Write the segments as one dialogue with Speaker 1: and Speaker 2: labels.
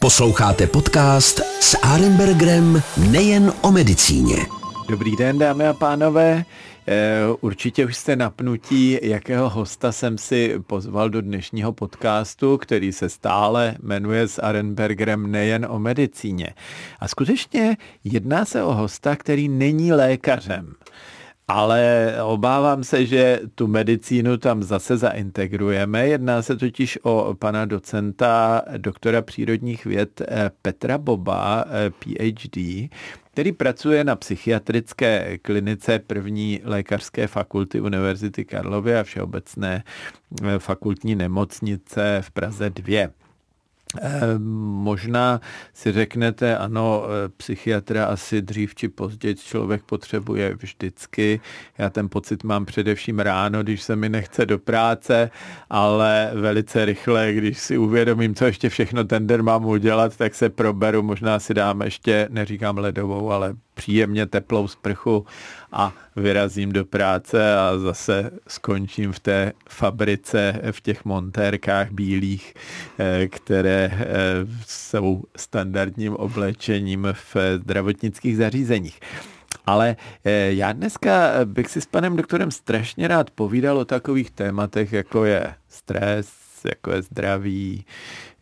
Speaker 1: Posloucháte podcast s Arenbergerem nejen o medicíně.
Speaker 2: Dobrý den, dámy a pánové. Eh, určitě už jste napnutí, jakého hosta jsem si pozval do dnešního podcastu, který se stále jmenuje s Arenbergerem nejen o medicíně. A skutečně jedná se o hosta, který není lékařem ale obávám se, že tu medicínu tam zase zaintegrujeme. Jedná se totiž o pana docenta, doktora přírodních věd eh, Petra Boba, eh, PhD, který pracuje na psychiatrické klinice první lékařské fakulty Univerzity Karlovy a Všeobecné eh, fakultní nemocnice v Praze 2. Eh, možná si řeknete, ano, eh, psychiatra asi dřív či později člověk potřebuje vždycky. Já ten pocit mám především ráno, když se mi nechce do práce, ale velice rychle, když si uvědomím, co ještě všechno ten den mám udělat, tak se proberu, možná si dám ještě, neříkám ledovou, ale příjemně teplou sprchu a vyrazím do práce a zase skončím v té fabrice, v těch montérkách bílých, eh, jsou standardním oblečením v zdravotnických zařízeních. Ale eh, já dneska bych si s panem doktorem strašně rád povídal o takových tématech, jako je stres, jako je zdraví,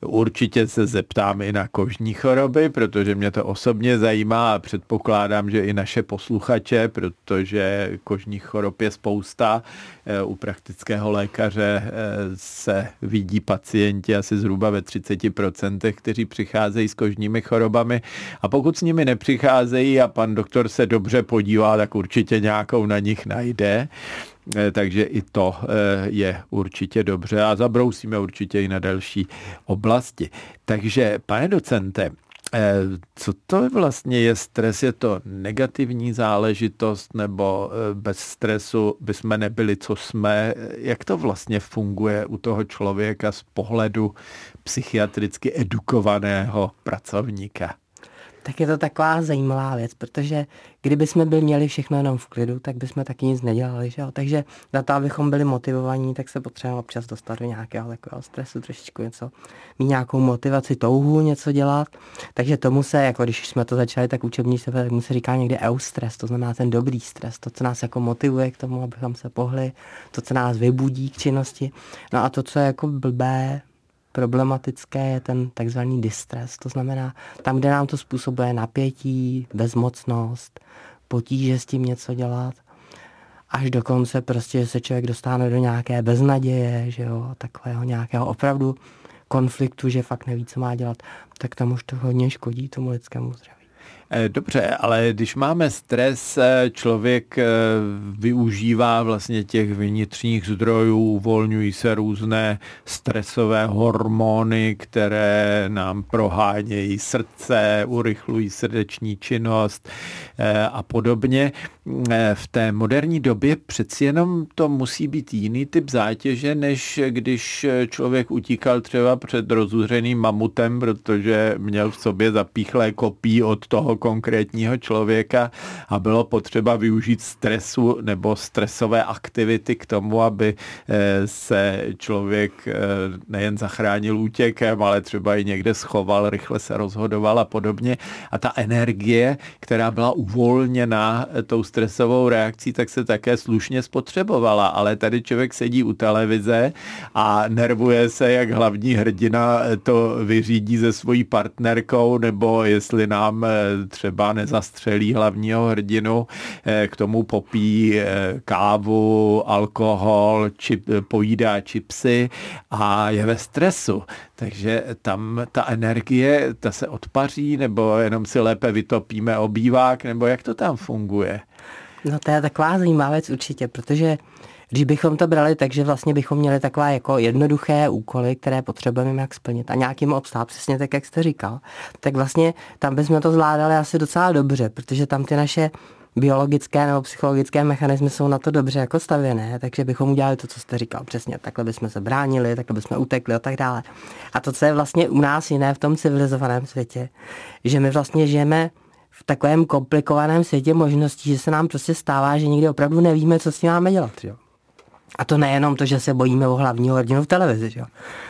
Speaker 2: Určitě se zeptám i na kožní choroby, protože mě to osobně zajímá a předpokládám, že i naše posluchače, protože kožních chorob je spousta. Eh, u praktického lékaře eh, se vidí pacienti asi zhruba ve 30%, kteří přicházejí s kožními chorobami. A pokud s nimi nepřicházejí a pan doktor se dobře podívá, tak určitě nějakou na nich najde. Eh, takže i to eh, je určitě dobře a zabrousíme určitě i na další oblasti. Takže, pane docente, eh, co to vlastně je stres? Je to negativní záležitost nebo bez stresu bychom nebyli, co jsme? Jak to vlastně funguje u toho člověka z pohledu psychiatricky edukovaného pracovníka?
Speaker 3: Tak je to taková zajímavá věc, protože kdyby jsme byli měli všechno jenom v klidu, tak bychom taky nic nedělali, že jo? Takže na to, abychom byli motivovaní, tak se potřebujeme občas dostat do nějakého takového stresu, trošičku něco, mít nějakou motivaci, touhu něco dělat. Takže tomu se, jako když jsme to začali, tak učební se, tak mu se říká někdy eustres, to znamená ten dobrý stres, to, co nás jako motivuje k tomu, abychom se pohli, to, co nás vybudí k činnosti. No a to, co je jako blbé, problematické je ten takzvaný distress, to znamená tam, kde nám to způsobuje napětí, bezmocnost, potíže s tím něco dělat, až dokonce prostě se člověk dostane do nějaké beznaděje, že jo, takového nějakého opravdu konfliktu, že fakt neví, co má dělat, tak tam už to hodně škodí tomu lidskému zdraví.
Speaker 2: Eh, dobře, ale když máme stres, eh, člověk eh, využívá vlastně těch vnitřních zdrojů, uvolňují se různé stresové hormony, které nám prohánějí srdce, urychlují srdeční činnost a podobně. V té moderní době přeci jenom to musí být jiný typ zátěže, než když člověk utíkal třeba před rozuřeným mamutem, protože měl v sobě zapíchlé kopí od toho konkrétního člověka a bylo potřeba využít stresu nebo stresové aktivity k tomu, aby eh, se člověk eh, nejen zachránil útěkem, ale třeba i někde schoval, rychle se rozhodoval a podobně. A ta energie, která byla uvolněna tou stresovou reakcí, tak se také slušně spotřebovala. Ale tady člověk sedí u televize a nervuje se, jak hlavní hrdina to vyřídí se svojí partnerkou, nebo jestli nám třeba nezastřelí hlavního hrdinu, eh, k tomu popí eh, kávu, alkohol, čip, pojídá čipsy a je ve stresu. Takže tam ta energie, ta se odpaří, nebo jenom si lépe vytopíme obývák, nebo jak to tam funguje?
Speaker 3: No to je taková zajímavá věc určitě, protože když bychom to brali tak, že vlastně bychom měli taková jako jednoduché úkoly, které potřebujeme jak splnit a nějakým obstát, přesně tak, jak jste říkal, tak vlastně tam bychom to zvládali asi docela dobře, protože tam ty naše biologické nebo psychologické mechanismy jsou na to dobře jako stavěné, takže bychom udělali to, co jste říkal přesně. Takhle bychom se bránili, takhle bychom utekli a tak dále. A to, co je vlastně u nás jiné v tom civilizovaném světě, že my vlastně žijeme v takovém komplikovaném světě možností, že se nám prostě stává, že někdy opravdu nevíme, co s tím máme dělat. Jo? A to nejenom to, že se bojíme o hlavního hrdinu v televizi, že jo.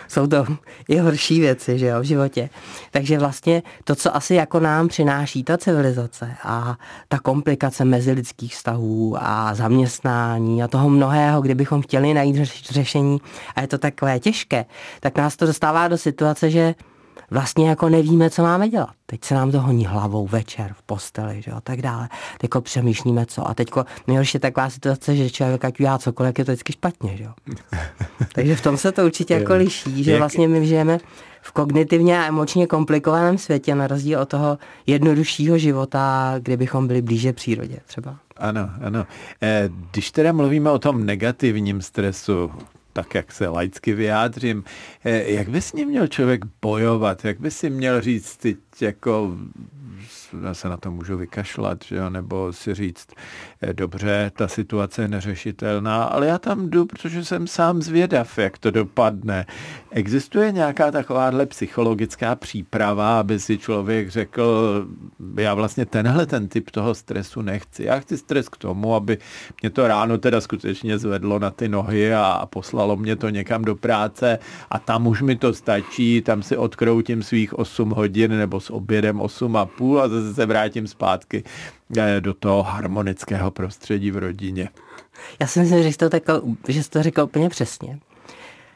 Speaker 3: Jsou to i horší věci, že jo, v životě. Takže vlastně to, co asi jako nám přináší ta civilizace a ta komplikace mezilidských vztahů a zaměstnání a toho mnohého, kdybychom chtěli najít řešení a je to takové těžké, tak nás to dostává do situace, že vlastně jako nevíme, co máme dělat. Teď se nám to honí hlavou večer v posteli, že a tak dále. Teďko přemýšlíme co. A teďko nejhorší je taková situace, že člověk ať udělá cokoliv, je to vždycky špatně, že jo. Takže v tom se to určitě jako liší, že vlastně my žijeme v kognitivně a emočně komplikovaném světě, na rozdíl od toho jednoduššího života, kdybychom byli blíže přírodě třeba.
Speaker 2: Ano, ano. Eh, když teda mluvíme o tom negativním stresu, tak jak se laicky vyjádřím, eh, jak by s ním měl člověk bojovat, jak by si měl říct teď jako já se na to můžu vykašlat, že jo? nebo si říct, eh, dobře, ta situace je neřešitelná, ale já tam jdu, protože jsem sám zvědav, jak to dopadne. Existuje nějaká takováhle psychologická příprava, aby si člověk řekl, já vlastně tenhle ten typ toho stresu nechci. Já chci stres k tomu, aby mě to ráno teda skutečně zvedlo na ty nohy a poslalo mě to někam do práce a tam už mi to stačí, tam si odkroutím svých 8 hodin nebo obědem 8 a zase se vrátím zpátky eh, do toho harmonického prostředí v rodině.
Speaker 3: Já si myslím, že jsi to, řekl, že jsi to řekl úplně přesně.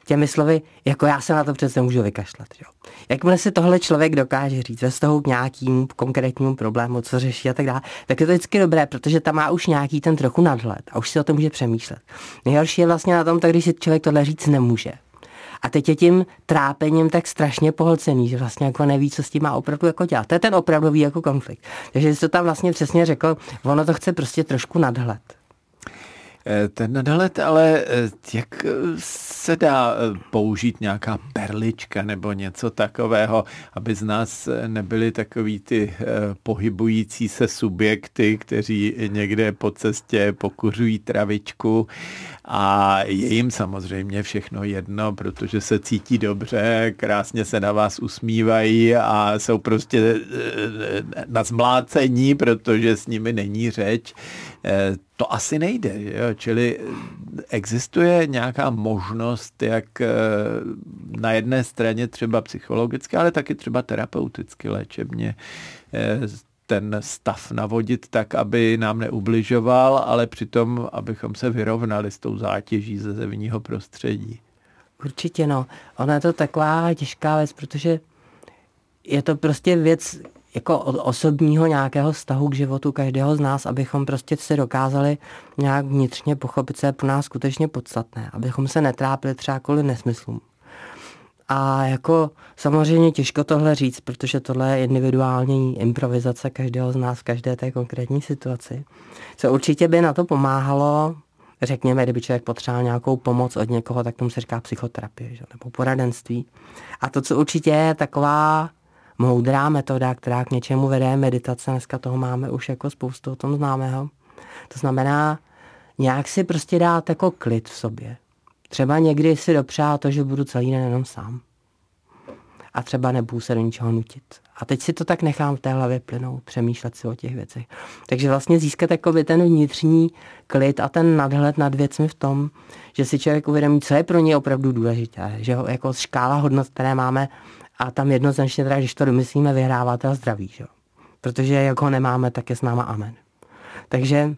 Speaker 3: Těmi slovy, jako já se na to přece můžu vykašlat. Jo. Jakmile si tohle člověk dokáže říct ve vztahu k nějakým konkrétnímu problému, co řeší a tak dále, tak je to vždycky dobré, protože tam má už nějaký ten trochu nadhled a už si o tom může přemýšlet. Nejhorší je vlastně na tom, tak když si člověk tohle říct nemůže. A teď je tím trápením tak strašně pohlcený, že vlastně jako neví, co s tím má opravdu jako dělat. To je ten opravdový jako konflikt. Takže jsi to tam vlastně přesně řekl, ono to chce prostě trošku nadhled.
Speaker 2: Eh, ten nadhled, ale eh, jak se dá eh, použít nějaká perlička nebo něco takového, aby z nás nebyly takový ty pohybující se subjekty, kteří někde po cestě pokuřují travičku a je jim samozřejmě všechno jedno, protože se cítí dobře, krásně se na vás usmívají a jsou prostě na zmlácení, protože s nimi není řeč to asi nejde. Jo? Čili existuje nějaká možnost, jak eh, na jedné straně třeba psychologicky, ale taky třeba terapeuticky léčebně eh, ten stav navodit tak, aby nám neubližoval, ale přitom, abychom se vyrovnali s tou zátěží ze zevního prostředí.
Speaker 3: Určitě no. Ona je to taková těžká věc, protože je to prostě věc, jako osobního nějakého vztahu k životu každého z nás, abychom prostě si dokázali nějak vnitřně pochopit, co je pro nás skutečně podstatné, abychom se netrápili třeba kvůli nesmyslům. A jako samozřejmě těžko tohle říct, protože tohle je individuální improvizace každého z nás v každé té konkrétní situaci. Co určitě by na to pomáhalo, řekněme, kdyby člověk potřeboval nějakou pomoc od někoho, tak tomu se říká psychoterapie, že? nebo poradenství. A to, co určitě je taková moudrá metoda, která k něčemu vede meditace. Dneska toho máme už jako spoustu o tom známého. To znamená nějak si prostě dát jako klid v sobě. Třeba někdy si dopřát to, že budu celý den jenom sám. A třeba nebudu se do ničeho nutit. A teď si to tak nechám v té hlavě plynout, přemýšlet si o těch věcech. Takže vlastně získat jakoby ten vnitřní klid a ten nadhled nad věcmi v tom, že si člověk uvědomí, co je pro ně opravdu důležité. Že jako škála hodnot, které máme, a tam jednoznačně teda, když to domyslíme, vyhrává teda zdraví, že? Protože jak ho nemáme, tak je s náma amen. Takže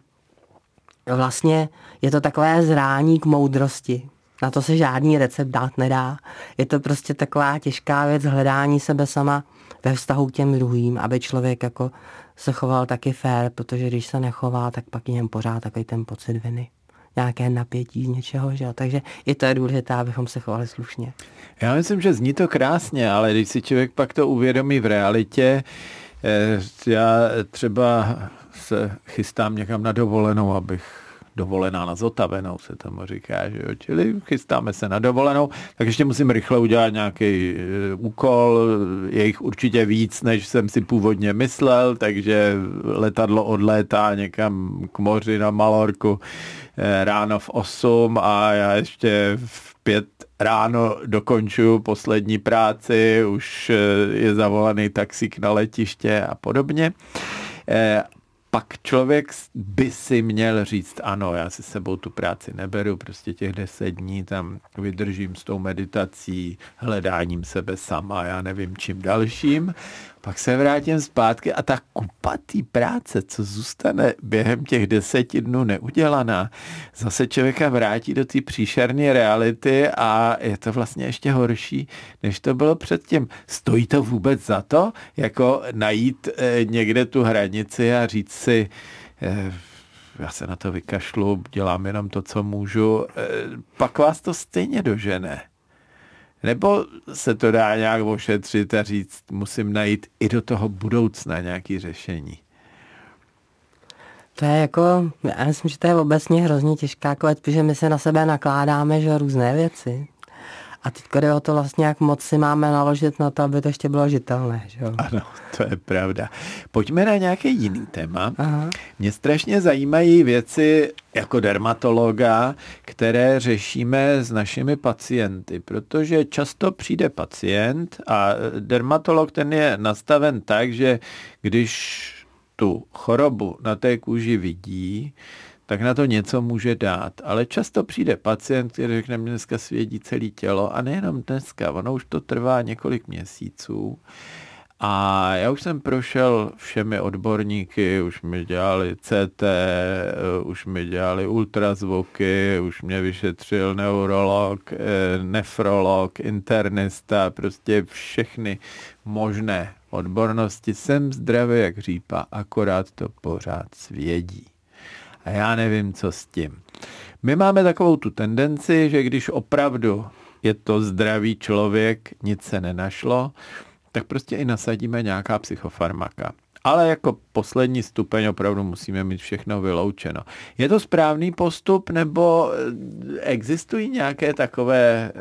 Speaker 3: vlastně je to takové zrání k moudrosti. Na to se žádný recept dát nedá. Je to prostě taková těžká věc hledání sebe sama ve vztahu k těm druhým, aby člověk jako se choval taky fér, protože když se nechová, tak pak něm pořád takový ten pocit viny nějaké napětí z něčeho, že? takže i to je důležité, abychom se chovali slušně.
Speaker 2: Já myslím, že zní to krásně, ale když si člověk pak to uvědomí v realitě, eh, já třeba se chystám někam na dovolenou, abych dovolená na zotavenou se tomu říká, že jo? čili chystáme se na dovolenou, tak ještě musím rychle udělat nějaký eh, úkol, je jich určitě víc, než jsem si původně myslel, takže letadlo odlétá někam k moři na Malorku eh, ráno v 8 a já ještě v 5 ráno dokončuju poslední práci, už eh, je zavolaný taxík na letiště a podobně pak člověk by si měl říct, ano, já si sebou tu práci neberu, prostě těch deset dní tam vydržím s tou meditací, hledáním sebe sama, já nevím čím dalším, pak se vrátím zpátky a ta kupa té práce, co zůstane během těch deseti dnů neudělaná, zase člověka vrátí do té příšerné reality a je to vlastně ještě horší, než to bylo předtím. Stojí to vůbec za to, jako najít eh, někde tu hranici a říct si, eh, já se na to vykašlu, dělám jenom to, co můžu, eh, pak vás to stejně dožene. Nebo se to dá nějak ošetřit a říct, musím najít i do toho budoucna nějaké řešení?
Speaker 3: To je jako, já myslím, že to je obecně hrozně těžká věc, protože my se na sebe nakládáme, že různé věci. A teď jde o to vlastně, jak moc si máme naložit na to, aby to ještě bylo žitelné. Že jo?
Speaker 2: Ano, to je pravda. Pojďme na nějaké jiný téma. Aha. Mě strašně zajímají věci jako dermatologa, které řešíme s našimi pacienty, protože často přijde pacient a dermatolog ten je nastaven tak, že když tu chorobu na té kůži vidí, tak na to něco může dát. Ale často přijde pacient, který řekne, mě dneska svědí celé tělo a nejenom dneska, ono už to trvá několik měsíců. A já už jsem prošel všemi odborníky, už mi dělali CT, už mi dělali ultrazvuky, už mě vyšetřil neurolog, eh, nefrolog, internista, prostě všechny možné odbornosti. Jsem zdravý jak řípa, akorát to pořád svědí. A já nevím, co s tím. My máme takovou tu tendenci, že když opravdu je to zdravý člověk, nic se nenašlo, tak prostě i nasadíme nějaká psychofarmaka ale jako poslední stupeň opravdu musíme mít všechno vyloučeno. Je to správný postup nebo eh, existují nějaké takové eh,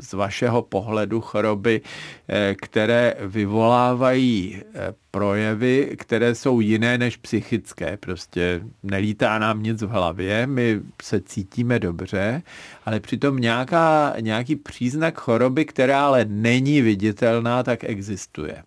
Speaker 2: z vašeho pohledu choroby, eh, které vyvolávají projevy, které jsou jiné než psychické. Prostě nelítá nám nic v hlavě, my se cítíme dobře, ale přitom nějaká, nějaký příznak choroby, která ale není viditelná, tak existuje.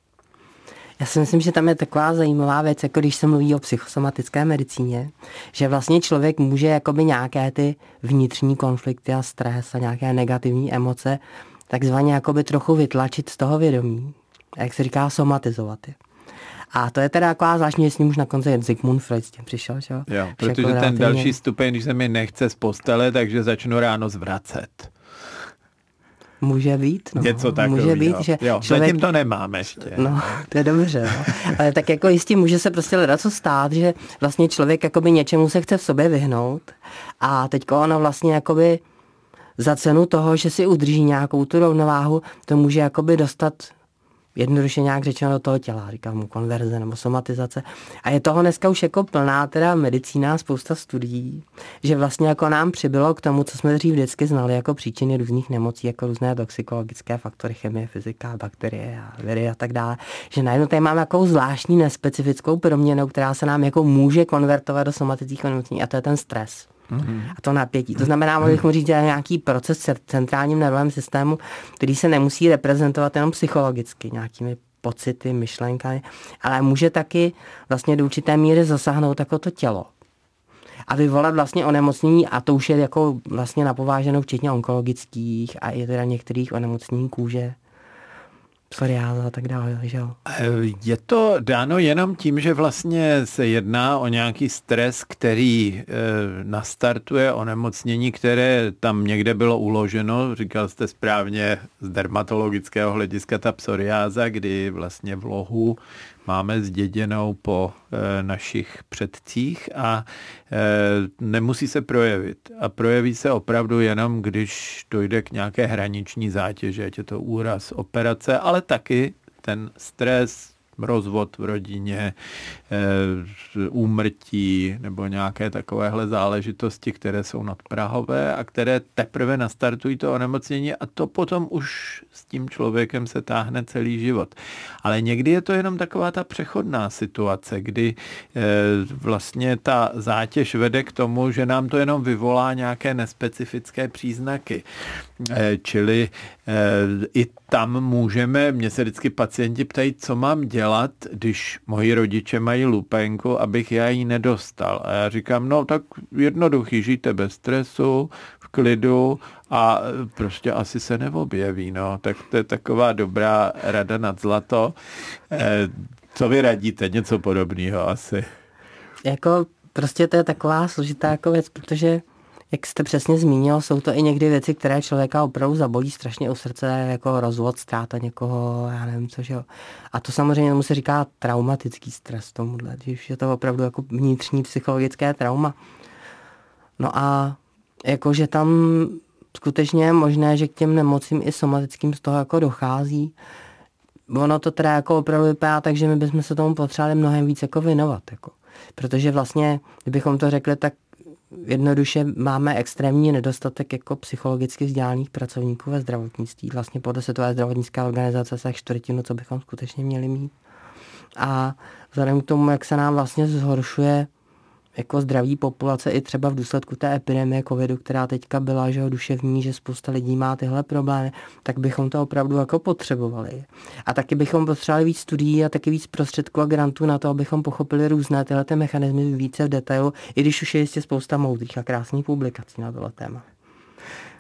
Speaker 3: Já si myslím, že tam je taková zajímavá věc, jako když se mluví o psychosomatické medicíně, že vlastně člověk může jakoby nějaké ty vnitřní konflikty a stres a nějaké negativní emoce takzvaně jakoby trochu vytlačit z toho vědomí, jak se říká, somatizovat je. A to je teda taková zvláštní, s ním už na konci Zygmunt Freud s tím přišel, že jo?
Speaker 2: Jo, protože jako ten další stupeň, když se mi nechce z postele, takže začnu ráno zvracet.
Speaker 3: Může být, no.
Speaker 2: Něco takového.
Speaker 3: Může být, že
Speaker 2: jo, člověk... zatím to nemám ještě.
Speaker 3: No, to je dobře. No. Ale tak jako jistě může se prostě hledat co stát, že vlastně člověk jakoby něčemu se chce v sobě vyhnout a teďko ono vlastně jakoby za cenu toho, že si udrží nějakou tu rovnováhu, to může jakoby dostat jednoduše nějak řečeno do toho těla, říkám mu konverze nebo somatizace. A je toho dneska už jako plná teda medicína, spousta studií, že vlastně jako nám přibylo k tomu, co jsme dřív vždycky znali jako příčiny různých nemocí, jako různé toxikologické faktory, chemie, fyzika, bakterie a viry a tak dále, že najednou tady máme jako zvláštní nespecifickou proměnu, která se nám jako může konvertovat do somatických onemocnění a to je ten stres. Mm-hmm. A to napětí. To znamená, mohli bychom říct, že nějaký proces v centrálním nervovém systému, který se nemusí reprezentovat jenom psychologicky, nějakými pocity, myšlenkami, ale může taky vlastně do určité míry zasáhnout jako to tělo a vyvolat vlastně onemocnění a to už je jako vlastně napováženo včetně onkologických a i teda některých onemocnění kůže, psoriáza a tak dále, že jo.
Speaker 2: Je to dáno jenom tím, že vlastně se jedná o nějaký stres, který e, nastartuje onemocnění, které tam někde bylo uloženo, říkal jste správně z dermatologického hlediska ta psoriáza, kdy vlastně v lohu máme zděděnou po e, našich předcích a e, nemusí se projevit. A projeví se opravdu jenom, když dojde k nějaké hraniční zátěži, ať je to úraz, operace, ale taky ten stres, rozvod v rodině, eh, úmrtí nebo nějaké takovéhle záležitosti, které jsou nadprahové a které teprve nastartují to onemocnění a to potom už s tím člověkem se táhne celý život. Ale někdy je to jenom taková ta přechodná situace, kdy eh, vlastně ta zátěž vede k tomu, že nám to jenom vyvolá nějaké nespecifické příznaky. Eh, čili eh, i tam můžeme, mě se vždycky pacienti ptají, co mám dělat, když moji rodiče mají lupenku, abych já ji nedostal. A já říkám, no tak jednoduchý, žijte bez stresu, v klidu a prostě asi se neobjeví. No. Tak to je taková dobrá rada nad zlato. Eh, co vy radíte? Něco podobného asi.
Speaker 3: Jako prostě to je taková složitá jako věc, protože jak jste přesně zmínil, jsou to i někdy věci, které člověka opravdu zabolí strašně u srdce, jako rozvod, ztráta někoho, já nevím co, že jo. A to samozřejmě mu se říká traumatický stres tomuhle, že je to opravdu jako vnitřní psychologické trauma. No a jakože tam skutečně je možné, že k těm nemocím i somatickým z toho jako dochází. Ono to teda jako opravdu vypadá tak, že my bychom se tomu potřebovali mnohem víc jako věnovat. Jako. Protože vlastně, kdybychom to řekli, tak jednoduše máme extrémní nedostatek jako psychologicky vzdělaných pracovníků ve zdravotnictví. Vlastně podle Světové zdravotnické organizace se čtvrtinu, co bychom skutečně měli mít. A vzhledem k tomu, jak se nám vlastně zhoršuje jako zdraví populace i třeba v důsledku té epidemie covidu, která teďka byla, že duševní, že spousta lidí má tyhle problémy, tak bychom to opravdu jako potřebovali. A taky bychom potřebovali víc studií a taky víc prostředků a grantů na to, abychom pochopili různé tyhle ty mechanismy více v detailu, i když už je jistě spousta moudrých a krásných publikací na tohle téma.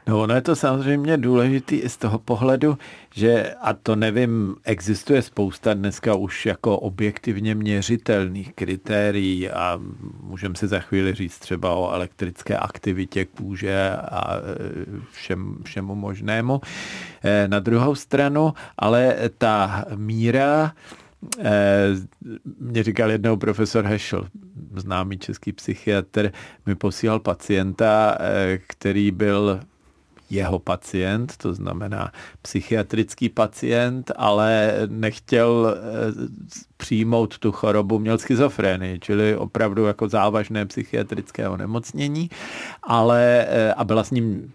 Speaker 2: No ono je to samozřejmě důležitý i z toho pohledu, že, a to nevím, existuje spousta dneska už jako objektivně měřitelných kritérií a můžeme si za chvíli říct třeba o elektrické aktivitě kůže a e, všem, všemu možnému. E, na druhou stranu, ale ta míra e, mě říkal jednou profesor Heschel, známý český psychiatr, mi posílal pacienta, který byl jeho pacient, to znamená psychiatrický pacient, ale nechtěl eh, přijmout tu chorobu, měl schizofrenii, čili opravdu jako závažné psychiatrické onemocnění, ale eh, a byla s ním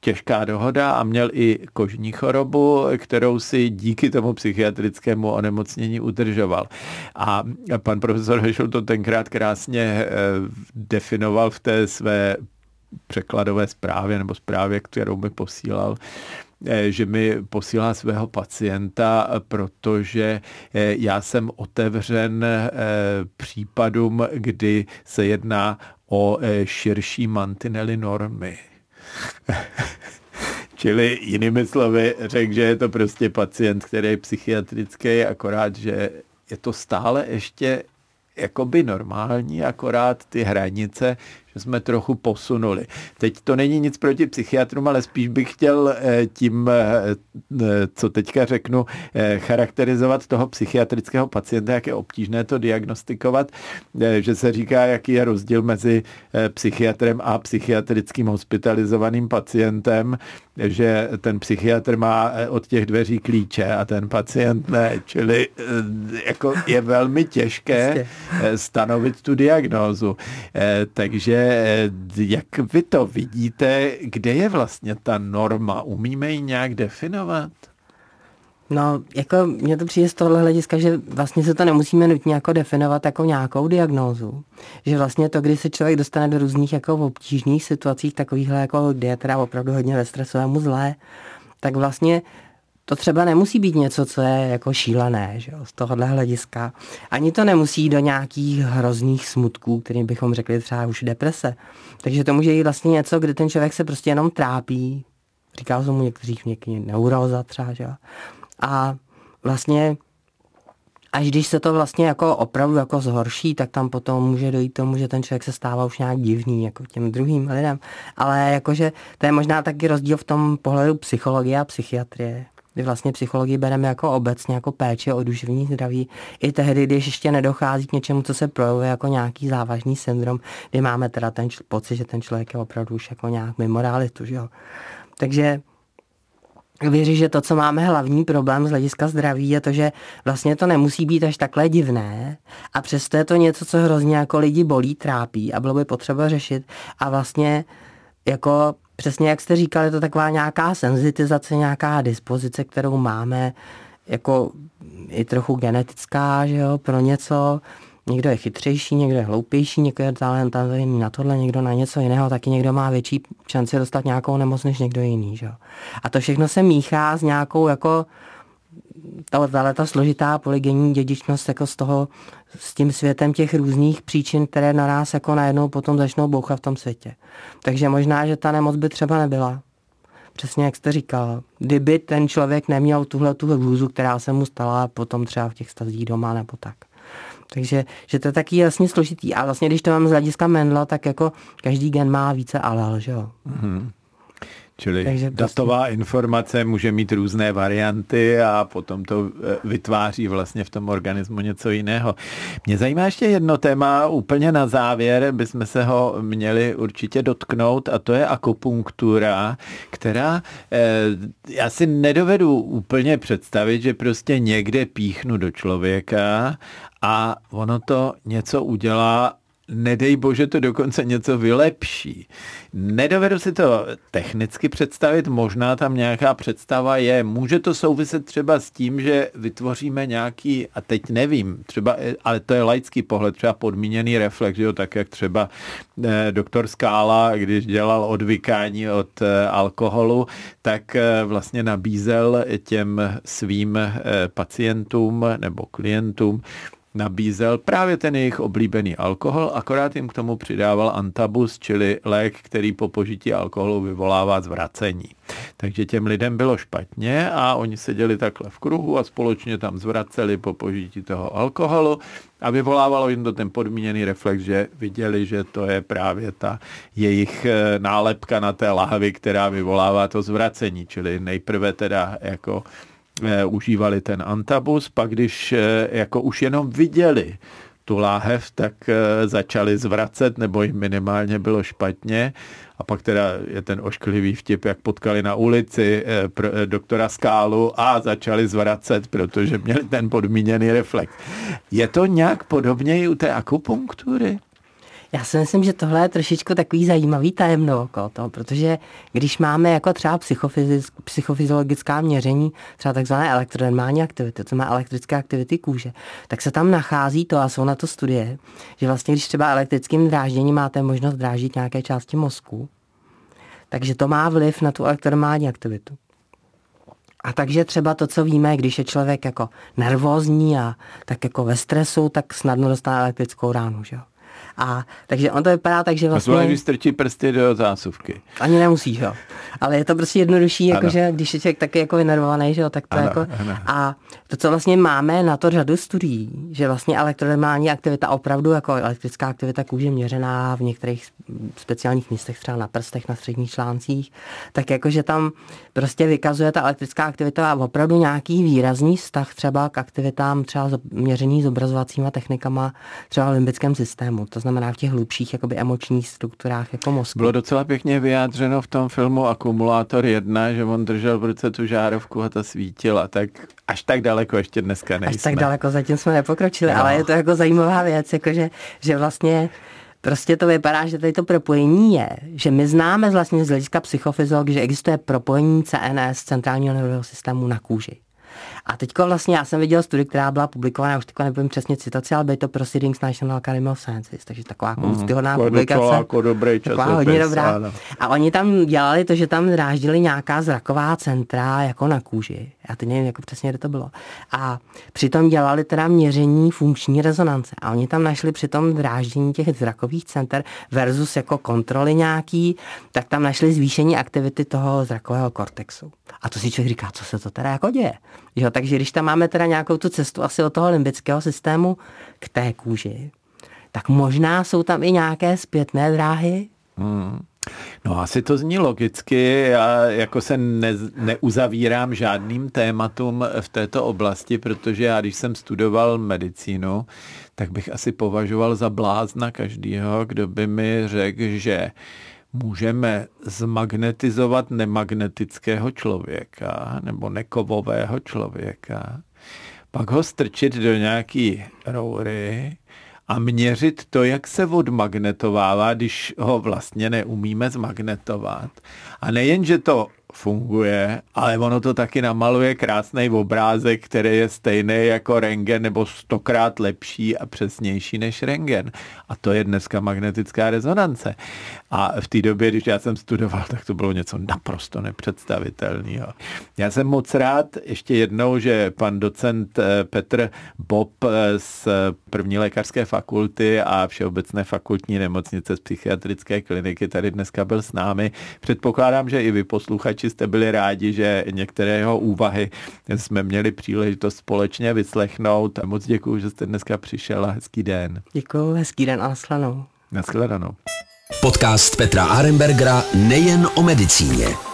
Speaker 2: těžká dohoda a měl i kožní chorobu, kterou si díky tomu psychiatrickému onemocnění udržoval. A pan profesor Hešel to tenkrát krásně eh, definoval v té své překladové zprávě nebo zprávě, kterou mi posílal, eh, že mi posílá svého pacienta, protože eh, já jsem otevřen eh, případům, kdy se jedná o širší mantinely normy. Čili jinými slovy řekl, že je to prostě pacient, který je psychiatrický, akorát, že je to stále ještě jakoby normální, akorát ty hranice že jsme trochu posunuli. Teď to není nic proti psychiatrům, ale spíš bych chtěl eh, tím, eh, eh, co teďka řeknu, charakterizovat toho psychiatrického pacienta, jak je obtížné to diagnostikovat, že se říká, jaký je rozdíl mezi psychiatrem a psychiatrickým hospitalizovaným pacientem, že ten psychiatr má od těch dveří klíče a ten pacient ne, čili jako je velmi těžké stanovit tu diagnózu. Takže jak vy to vidíte, kde je vlastně ta norma? Umíme ji nějak definovat?
Speaker 3: No, jako mně to přijde z tohohle hlediska, že vlastně se to nemusíme nutně jako definovat jako nějakou diagnózu. Že vlastně to, kdy se člověk dostane do různých jako obtížných situací, takovýchhle jako, kdy je teda opravdu hodně ve stresovému zlé, tak vlastně to třeba nemusí být něco, co je jako šílené že jo, z tohohle hlediska. Ani to nemusí do nějakých hrozných smutků, kterým bychom řekli třeba už deprese. Takže to může být vlastně něco, kdy ten člověk se prostě jenom trápí. Říká se mu někteří někdy neuroza třeba. Že jo. A vlastně až když se to vlastně jako opravdu jako zhorší, tak tam potom může dojít tomu, že ten člověk se stává už nějak divný, jako těm druhým lidem. Ale jakože to je možná taky rozdíl v tom pohledu psychologie a psychiatrie kdy vlastně psychologii bereme jako obecně, jako péči o duševní zdraví, i tehdy, když ještě nedochází k něčemu, co se projevuje jako nějaký závažný syndrom, kdy máme teda ten čl- pocit, že ten člověk je opravdu už jako nějak mimo realitu, že jo. Takže věří, že to, co máme hlavní problém z hlediska zdraví, je to, že vlastně to nemusí být až takhle divné a přesto je to něco, co hrozně jako lidi bolí, trápí a bylo by potřeba řešit a vlastně jako přesně jak jste říkali, je to taková nějaká senzitizace, nějaká dispozice, kterou máme, jako i trochu genetická, že jo, pro něco, někdo je chytřejší, někdo je hloupější, někdo je talentovaný na tohle, někdo na něco jiného, taky někdo má větší šanci dostat nějakou nemoc než někdo jiný. Že? A to všechno se míchá s nějakou jako tahle ta složitá polygenní dědičnost jako z toho, s tím světem těch různých příčin, které na nás jako najednou potom začnou bouchat v tom světě. Takže možná, že ta nemoc by třeba nebyla. Přesně jak jste říkal. Kdyby ten člověk neměl tuhle tu hrůzu, která se mu stala potom třeba v těch stazích doma nebo tak. Takže že to je taky jasně složitý. A vlastně, když to mám z hlediska Mendla, tak jako každý gen má více alel, že jo? Mm-hmm.
Speaker 2: Čili Takže datová prostě... informace může mít různé varianty a potom to eh, vytváří vlastně v tom organismu něco jiného. Mě zajímá ještě jedno téma úplně na závěr, bychom se ho měli určitě dotknout a to je akupunktura, která eh, já si nedovedu úplně představit, že prostě někde píchnu do člověka a ono to něco udělá nedej bože to dokonce něco vylepší. Nedovedu si to technicky představit, možná tam nějaká představa je. Může to souviset třeba s tím, že vytvoříme nějaký, a teď nevím, třeba, ale to je laický pohled, třeba podmíněný reflex, jo, tak jak třeba eh, doktor Skála, když dělal odvykání od eh, alkoholu, tak eh, vlastně nabízel těm svým eh, pacientům nebo klientům nabízel právě ten jejich oblíbený alkohol, akorát jim k tomu přidával antabus, čili lék, který po požití alkoholu vyvolává zvracení. Takže těm lidem bylo špatně a oni seděli takhle v kruhu a společně tam zvraceli po požití toho alkoholu a vyvolávalo jim to ten podmíněný reflex, že viděli, že to je právě ta jejich eh, nálepka na té lahvi, která vyvolává to zvracení, čili nejprve teda jako Eh, užívali ten antabus, pak když eh, jako už jenom viděli tu láhev, tak eh, začali zvracet, nebo jim minimálně bylo špatně. A pak teda je ten ošklivý vtip, jak potkali na ulici doktora Skálu a začali zvracet, protože měli ten podmíněný reflex. Je to nějak podobně i u té akupunktury?
Speaker 3: Já si myslím, že tohle je trošičku takový zajímavý tajemno okolo toho, protože když máme jako třeba psychofyziologická měření, třeba takzvané elektrodermální aktivity, to má elektrické aktivity kůže, tak se tam nachází to a jsou na to studie, že vlastně když třeba elektrickým drážděním máte možnost dráždit nějaké části mozku, takže to má vliv na tu elektrodermální aktivitu. A takže třeba to, co víme, když je člověk jako nervózní a tak jako ve stresu, tak snadno dostane elektrickou ránu, že jo? A takže on to vypadá tak, že vlastně...
Speaker 2: A strčí prsty do zásuvky.
Speaker 3: Ani nemusí, jo. Ale je to prostě jednodušší, jakože když je člověk taky jako vynervovaný, že jo, tak to ano, jako... Ano. A to, co vlastně máme na to řadu studií, že vlastně elektrodermální aktivita opravdu jako elektrická aktivita kůže měřená v některých speciálních místech, třeba na prstech, na středních článcích, tak jakože tam prostě vykazuje ta elektrická aktivita a opravdu nějaký výrazný vztah třeba k aktivitám třeba měření zobrazovacíma technikama třeba v limbickém systému. To znamená v těch hlubších jakoby emočních strukturách jako mozku.
Speaker 2: Bylo docela pěkně vyjádřeno v tom filmu Akumulátor 1, že on držel v ruce tu žárovku a ta svítila, tak až tak daleko ještě dneska nejsme.
Speaker 3: Až tak daleko zatím jsme nepokročili, no. ale je to jako zajímavá věc, jakože, že vlastně Prostě to vypadá, že tady to propojení je, že my známe vlastně z hlediska psychofyziologie, že existuje propojení CNS, centrálního nervového systému na kůži. A teďko vlastně já jsem viděl studii, která byla publikovaná, už teďka nevím přesně citaci, ale by to Proceedings National Academy of Sciences, takže taková jako mm, úctyhodná publikace.
Speaker 2: Jako dobrý
Speaker 3: taková hodně dobrá. Ano. A oni tam dělali to, že tam dráždili nějaká zraková centra jako na kůži. Já teď nevím, jako přesně, kde to bylo. A přitom dělali teda měření funkční rezonance. A oni tam našli při tom dráždění těch zrakových center versus jako kontroly nějaký, tak tam našli zvýšení aktivity toho zrakového kortexu. A to si člověk říká, co se to teda jako děje. Jo, takže když tam máme teda nějakou tu cestu asi od toho limbického systému k té kůži, tak možná jsou tam i nějaké zpětné dráhy. Hmm.
Speaker 2: No asi to zní logicky, já jako se ne, neuzavírám žádným tématům v této oblasti, protože já když jsem studoval medicínu, tak bych asi považoval za blázna každýho, kdo by mi řekl, že můžeme zmagnetizovat nemagnetického člověka nebo nekovového člověka, pak ho strčit do nějaký roury a měřit to, jak se odmagnetovává, když ho vlastně neumíme zmagnetovat. A nejen, že to funguje, ale ono to taky namaluje krásný obrázek, který je stejný jako rengen nebo stokrát lepší a přesnější než rengen. A to je dneska magnetická rezonance. A v té době, když já jsem studoval, tak to bylo něco naprosto nepředstavitelného. Já jsem moc rád ještě jednou, že pan docent eh, Petr Bob eh, z první lékařské fakulty a Všeobecné fakultní nemocnice z psychiatrické kliniky tady dneska byl s námi. Předpokládám, že i vy posluchači jste byli rádi, že některé jeho úvahy jsme měli příležitost společně vyslechnout. Moc děkuji, že jste dneska přišel a hezký den.
Speaker 3: Děkuji, hezký den a nashledanou.
Speaker 2: Nashledanou.
Speaker 1: Podcast Petra Arenbergera nejen o medicíně.